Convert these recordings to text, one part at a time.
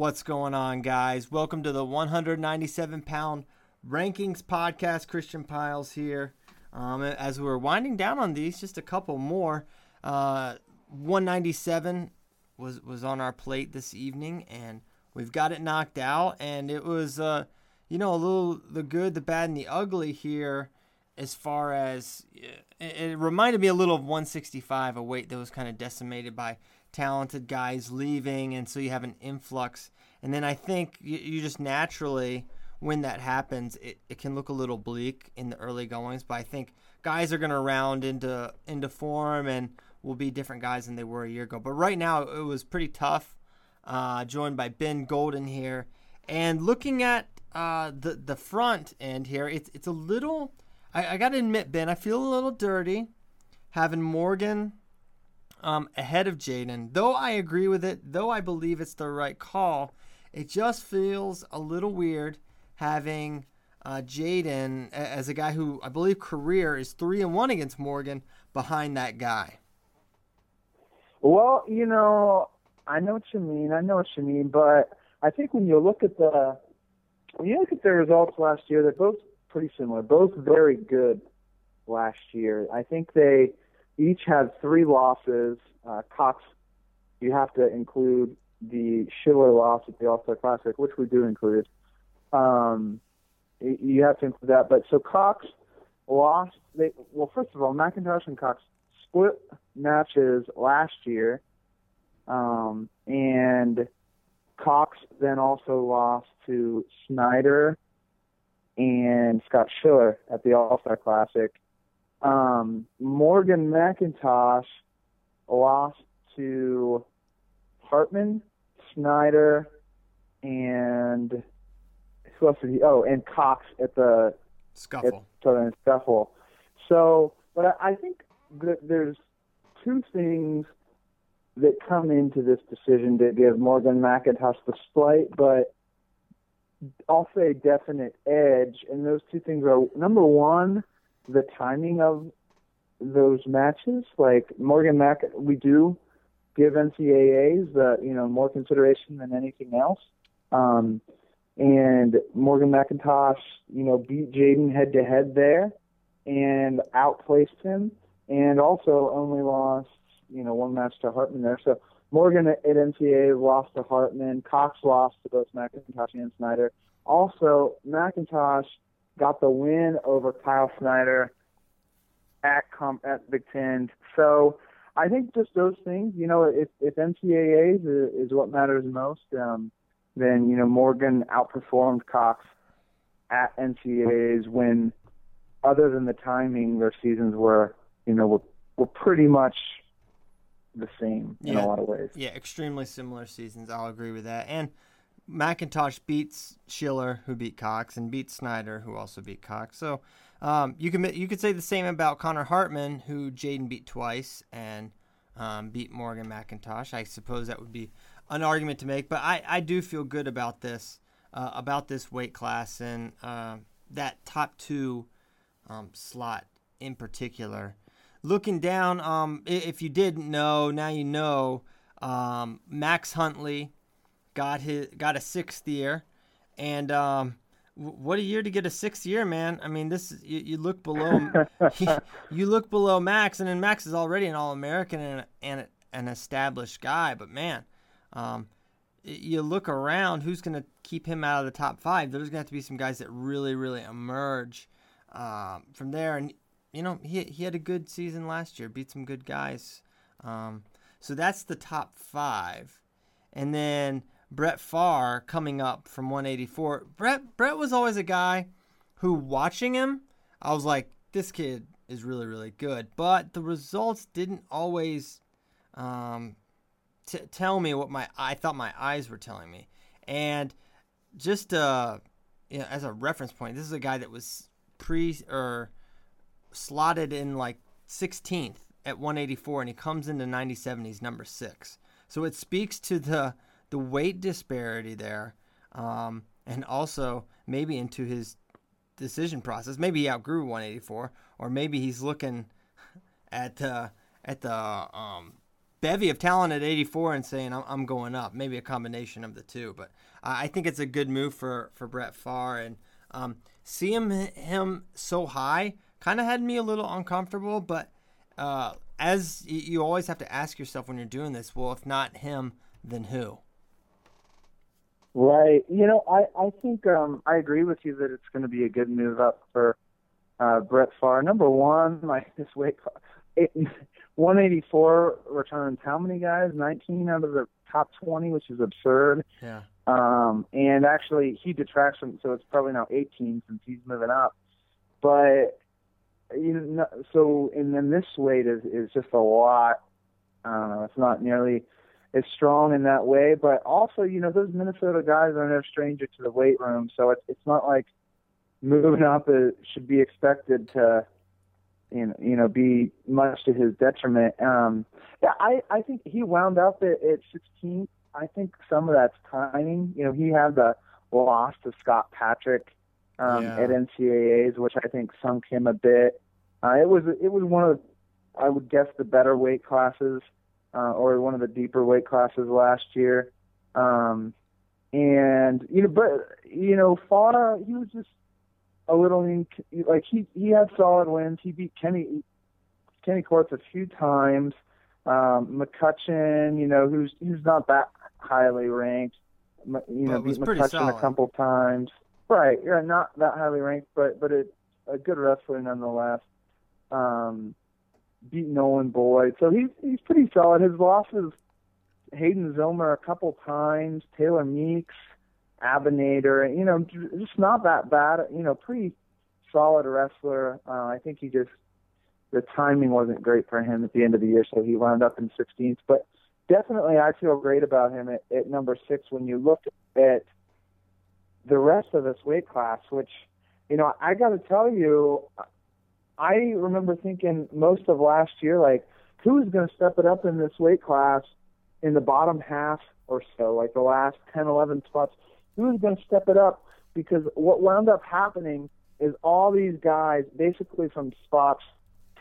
What's going on, guys? Welcome to the 197 pound rankings podcast. Christian Pyles here. Um, as we're winding down on these, just a couple more. Uh, 197 was was on our plate this evening, and we've got it knocked out. And it was, uh, you know, a little the good, the bad, and the ugly here. As far as it, reminded me a little of 165, a weight that was kind of decimated by talented guys leaving, and so you have an influx. And then I think you, you just naturally, when that happens, it, it can look a little bleak in the early goings. But I think guys are going to round into into form and will be different guys than they were a year ago. But right now, it was pretty tough. Uh, joined by Ben Golden here, and looking at uh, the the front end here, it's it's a little. I, I got to admit, Ben, I feel a little dirty having Morgan um, ahead of J'den. Though I agree with it, though I believe it's the right call, it just feels a little weird having uh, J'den as a guy who I believe career is three and one against Morgan behind that guy. Well, you know, I know what you mean. I know what you mean, but I think when you look at the when you look at the results last year, they're both pretty similar, both very good last year. I think they each had three losses. Uh, Cox, you have to include the Schiller loss at the All Star Classic, which we do include. Um, you have to include that. But so Cox lost. They well, first of all, McIntosh and Cox split matches last year, um, and Cox then also lost to Snyder and Scott Schiller at the All Star Classic. Um, Morgan McIntosh lost to Hartman, Snyder, and who else did he? Oh, and Cox at the scuffle. At Southern Scuffle. So, but I, I think that there's two things that come into this decision to give Morgan McIntosh the slight, but I'll say definite edge. And those two things are number one, the timing of those matches. Like Morgan Mac, we do give NCAAs the you know more consideration than anything else. Um, and Morgan McIntosh, you know, beat J'den head to head there and outplaced him, and also only lost you know one match to Hartman there. So Morgan at NCAA lost to Hartman. Cox lost to both McIntosh and Snyder. Also, McIntosh got the win over Kyle Snyder at comp at Big Ten. So I think just those things, you know, if if NCAAs is, is what matters most, um, then you know Morgan outperformed Cox at NCAAs when, other than the timing, their seasons were you know were were pretty much the same in a lot of ways. Yeah, extremely similar seasons. I'll agree with that. And McIntosh beats Schiller, who beat Cox, and beats Snyder, who also beat Cox. So um, you can you could say the same about Connor Hartman, who J'den beat twice, and um, beat Morgan McIntosh. I suppose that would be an argument to make, but I, I do feel good about this uh, about this weight class and uh, that top two um, slot in particular. Looking down, um, if you didn't know, now you know. Um, Max Huntley got his got a sixth year, and um, what a year to get a sixth year, man. I mean, this you, you look below you look below Max, and then Max is already an All American and, and an established guy. But man, um, you look around, who's going to keep him out of the top five? There's going to have to be some guys that really, really emerge um, from there. And you know, he he had a good season last year, beat some good guys. Um, so that's the top five, and then Brett Pfarr coming up from 184. Brett Brett was always a guy who watching him, I was like, this kid is really really good. But the results didn't always um, t- tell me what my I thought my eyes were telling me. And just uh, you know, as a reference point, this is a guy that was pre or slotted in like 16th at 184, and he comes into 97. He's number six. So it speaks to the the weight disparity there, um, and also maybe into his decision process. Maybe he outgrew 184, or maybe he's looking at uh, at the um, bevy of talent at 84 and saying I'm, going up. Maybe a combination of the two, but I think it's a good move for for Brett Pfarr and um, see him him so high kind of had me a little uncomfortable. But uh, as you always have to ask yourself when you're doing this, well, if not him, then who? Right. You know, I I think um, I agree with you that it's going to be a good move up for uh, Brett Pfarr. Number one, like this weight, it, 184 returns how many guys? 19 out of the top 20, which is absurd. Yeah. Um, and actually, he detracts from, so it's probably now 18 since he's moving up. But you know, so and then this weight is is just a lot. Uh, it's not nearly as strong in that way. But also, you know, those Minnesota guys are no stranger to the weight room, so it's it's not like moving up is, should be expected to, you know, you know, be much to his detriment. Um, yeah, I I think he wound up at, at 16. I think some of that's timing. You know, he had the loss to Scott Patrick um, yeah. at NCAA's, which I think sunk him a bit. Uh, it was it was one of I would guess the better weight classes uh, or one of the deeper weight classes last year. Um, and you know, but you know, Pfarr he was just a little inc- like he he had solid wins. He beat Kenny Kenny Courts a few times. Um, McCutcheon, you know, who's who's not that highly ranked. You know, beat McCutcheon a couple times. Right, yeah, not that highly ranked, but but it, a good wrestler nonetheless. Um, beat Nolan Boyd. So he's he's pretty solid. His losses, Hayden Zillmer a couple times, Taylor Meeks, Abounader, you know, just not that bad. You know, pretty solid wrestler. Uh, I think he just the timing wasn't great for him at the end of the year, so he wound up in 16th. But definitely, I feel great about him at, at number six. When you look at the rest of this weight class, which you know, I got to tell you, I remember thinking most of last year, like, who's going to step it up in this weight class in the bottom half or so, like the last 10, 11 spots? Who's going to step it up? Because what wound up happening is all these guys, basically from spots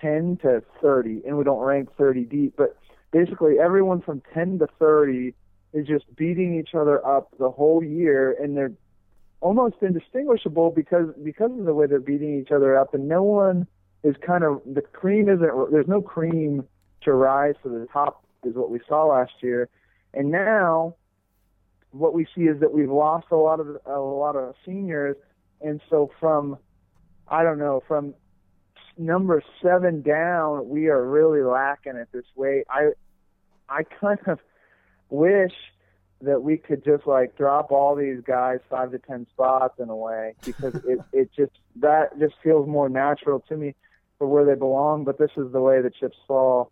10 to 30, and we don't rank 30 deep, but basically everyone from 10 to 30 is just beating each other up the whole year, and they're almost indistinguishable because because of the way they're beating each other up, and no one is kind of the cream isn't there's no cream to rise to the top is what we saw last year, and now what we see is that we've lost a lot of a lot of seniors, and so from I don't know from number seven down we are really lacking at this weight. I I kind of wish that we could just like drop all these guys five to ten spots in a way because it it just that just feels more natural to me for where they belong. But this is the way the chips fall.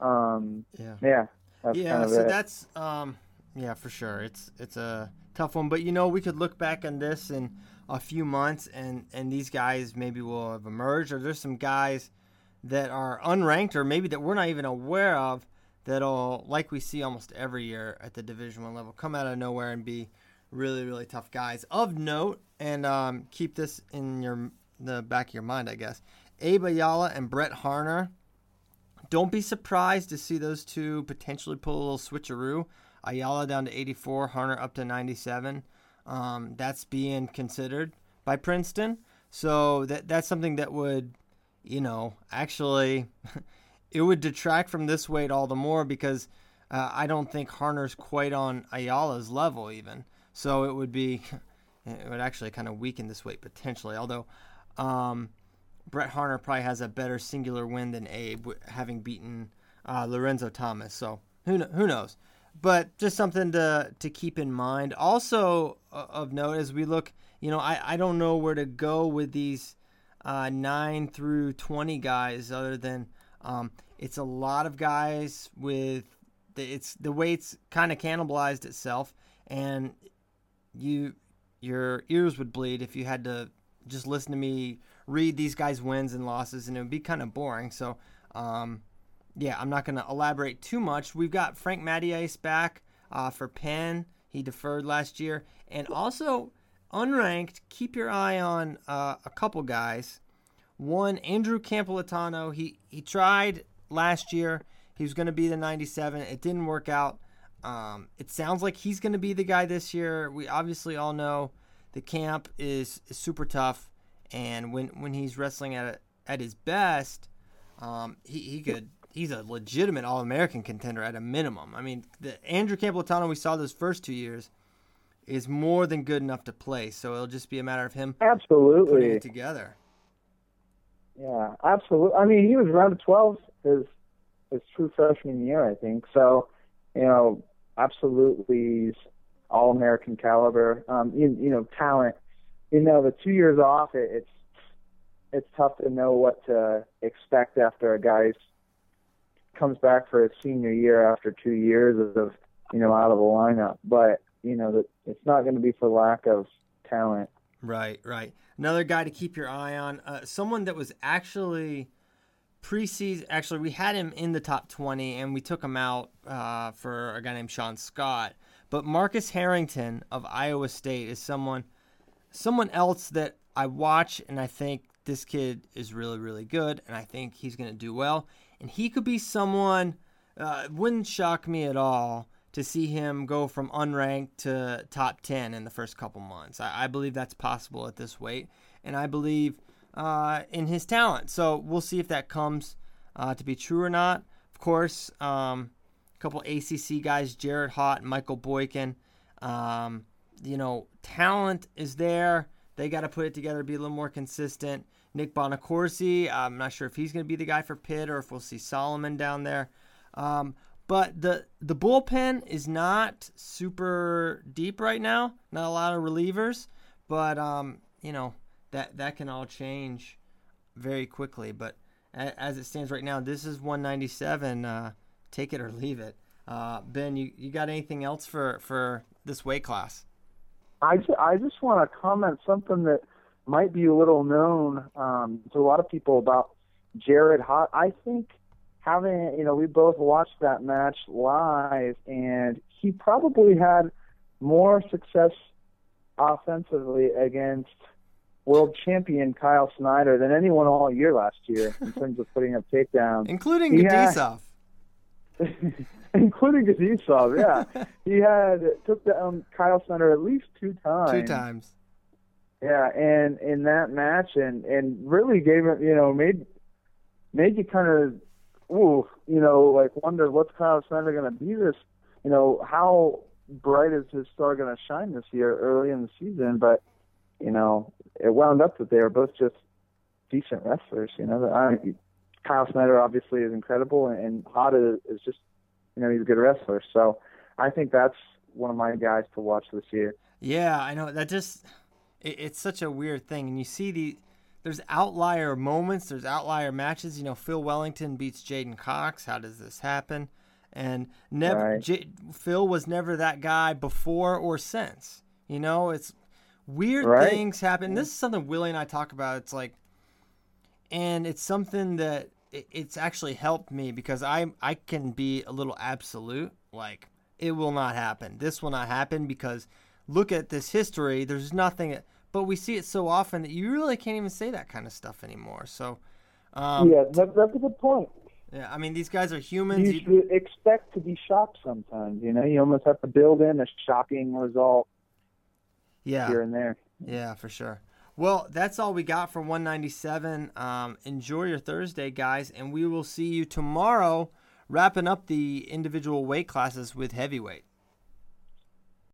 Um, yeah, yeah, that's yeah. Kind of so it. that's um, yeah, for sure. It's it's a tough one, but you know we could look back on this in a few months, and and these guys maybe will have emerged, or there's some guys that are unranked, or maybe that we're not even aware of that'll, like we see almost every year at the Division One level, come out of nowhere and be really, really tough guys. Of note, and um, keep this in your the back of your mind, I guess. Abe Ayala and Brett Harner. Don't be surprised to see those two potentially pull a little switcheroo. Ayala down to 84, Harner up to 97. Um, that's being considered by Princeton. So that that's something that would, you know, actually, it would detract from this weight all the more because uh, I don't think Harner's quite on Ayala's level even. So it would be, it would actually kind of weaken this weight potentially. Although, um, Brett Harner probably has a better singular win than Abe, having beaten uh, Lorenzo Thomas. So who who knows? But just something to to keep in mind. Also of note as we look, you know, I, I don't know where to go with these uh, nine through twenty guys, other than um, it's a lot of guys with the, it's the weight's kind of cannibalized itself, and you your ears would bleed if you had to just listen to me read these guys' wins and losses, and it would be kind of boring. So, um, yeah, I'm not going to elaborate too much. We've got Frank Mattiace back uh, for Penn. He deferred last year. And also, unranked, keep your eye on uh, a couple guys. One, Andrew Campolattano. He, he tried last year. He was going to be the 97. It didn't work out. Um, it sounds like he's going to be the guy this year. We obviously all know the camp is, is super tough and when when he's wrestling at at his best, um, he he could he's a legitimate All American contender at a minimum. I mean, the Andrew Campolattano we saw those first two years is more than good enough to play. So it'll just be a matter of him absolutely putting it together. Yeah, absolutely. I mean, he was round twelve his his true freshman year, I think. So, you know, absolutely all American caliber. Um, you, you know, talent you know, the two years off, it, it's it's tough to know what to expect after a guy comes back for his senior year after two years of you know out of the lineup. But you know it's not going to be for lack of talent. Right, right. Another guy to keep your eye on, uh, someone that was actually preseason. Actually, we had him in the top twenty, and we took him out uh, for a guy named Sean Scott. But Marcus Harrington of Iowa State is someone someone else that I watch and I think this kid is really, really good, and I think he's going to do well. And he could be someone, uh, wouldn't shock me at all to see him go from unranked to top 10 in the first couple months. I, I believe that's possible at this weight, and I believe uh, in his talent. So we'll see if that comes uh, to be true or not. Of course, um, a couple ACC guys, Jared Haught, Michael Boykin. Um, you know, talent is there. They got to put it together, be a little more consistent. Nick Bonaccorsi, I'm not sure if he's going to be the guy for Pitt or if we'll see Solomon down there. Um, but the the bullpen is not super deep right now. Not a lot of relievers, but um, you know that that can all change very quickly. But as it stands right now, this is 197. Uh, take it or leave it. Uh, ben, you, you got anything else for for this weight class? I, ju- I just want to comment something that might be a little known um, to a lot of people about Jared Haught. I think having, you know, we both watched that match live, and he probably had more success offensively against world champion Kyle Snyder than anyone all year last year in terms of putting up takedowns, including Gadisov. including Gadisov. Yeah, he had took down Kyle Snyder at least two times. Two times. Yeah, and in that match, and and really gave him you know, made made you kind of, ooh, you know, like wonder what's Kyle Snyder going to be this, you know, how bright is his star going to shine this year early in the season? But you know, it wound up that they were both just decent wrestlers. You know, I, Kyle Snyder obviously is incredible, and is, is just, you know, he's a good wrestler. So I think that's one of my guys to watch this year. Yeah, I know that just it, it's such a weird thing, and you see the there's outlier moments, there's outlier matches. You know, Phil Wellington beats J'den Cox. How does this happen? And never right. J, Phil was never that guy before or since. You know, it's weird right. things happen. This is something Willie and I talk about. It's like, and it's something that it, it's actually helped me because I I can be a little absolute, like it will not happen. This will not happen because look at this history. There's nothing, but we see it so often that you really can't even say that kind of stuff anymore. So, um, yeah, that, that's a good point. yeah, I mean these guys are humans. You should expect to be shocked sometimes. You know, you almost have to build in a shocking result yeah, here and there. Yeah, for sure. Well, that's all we got for 197. Um, enjoy your Thursday, guys, and we will see you tomorrow wrapping up the individual weight classes with heavyweight.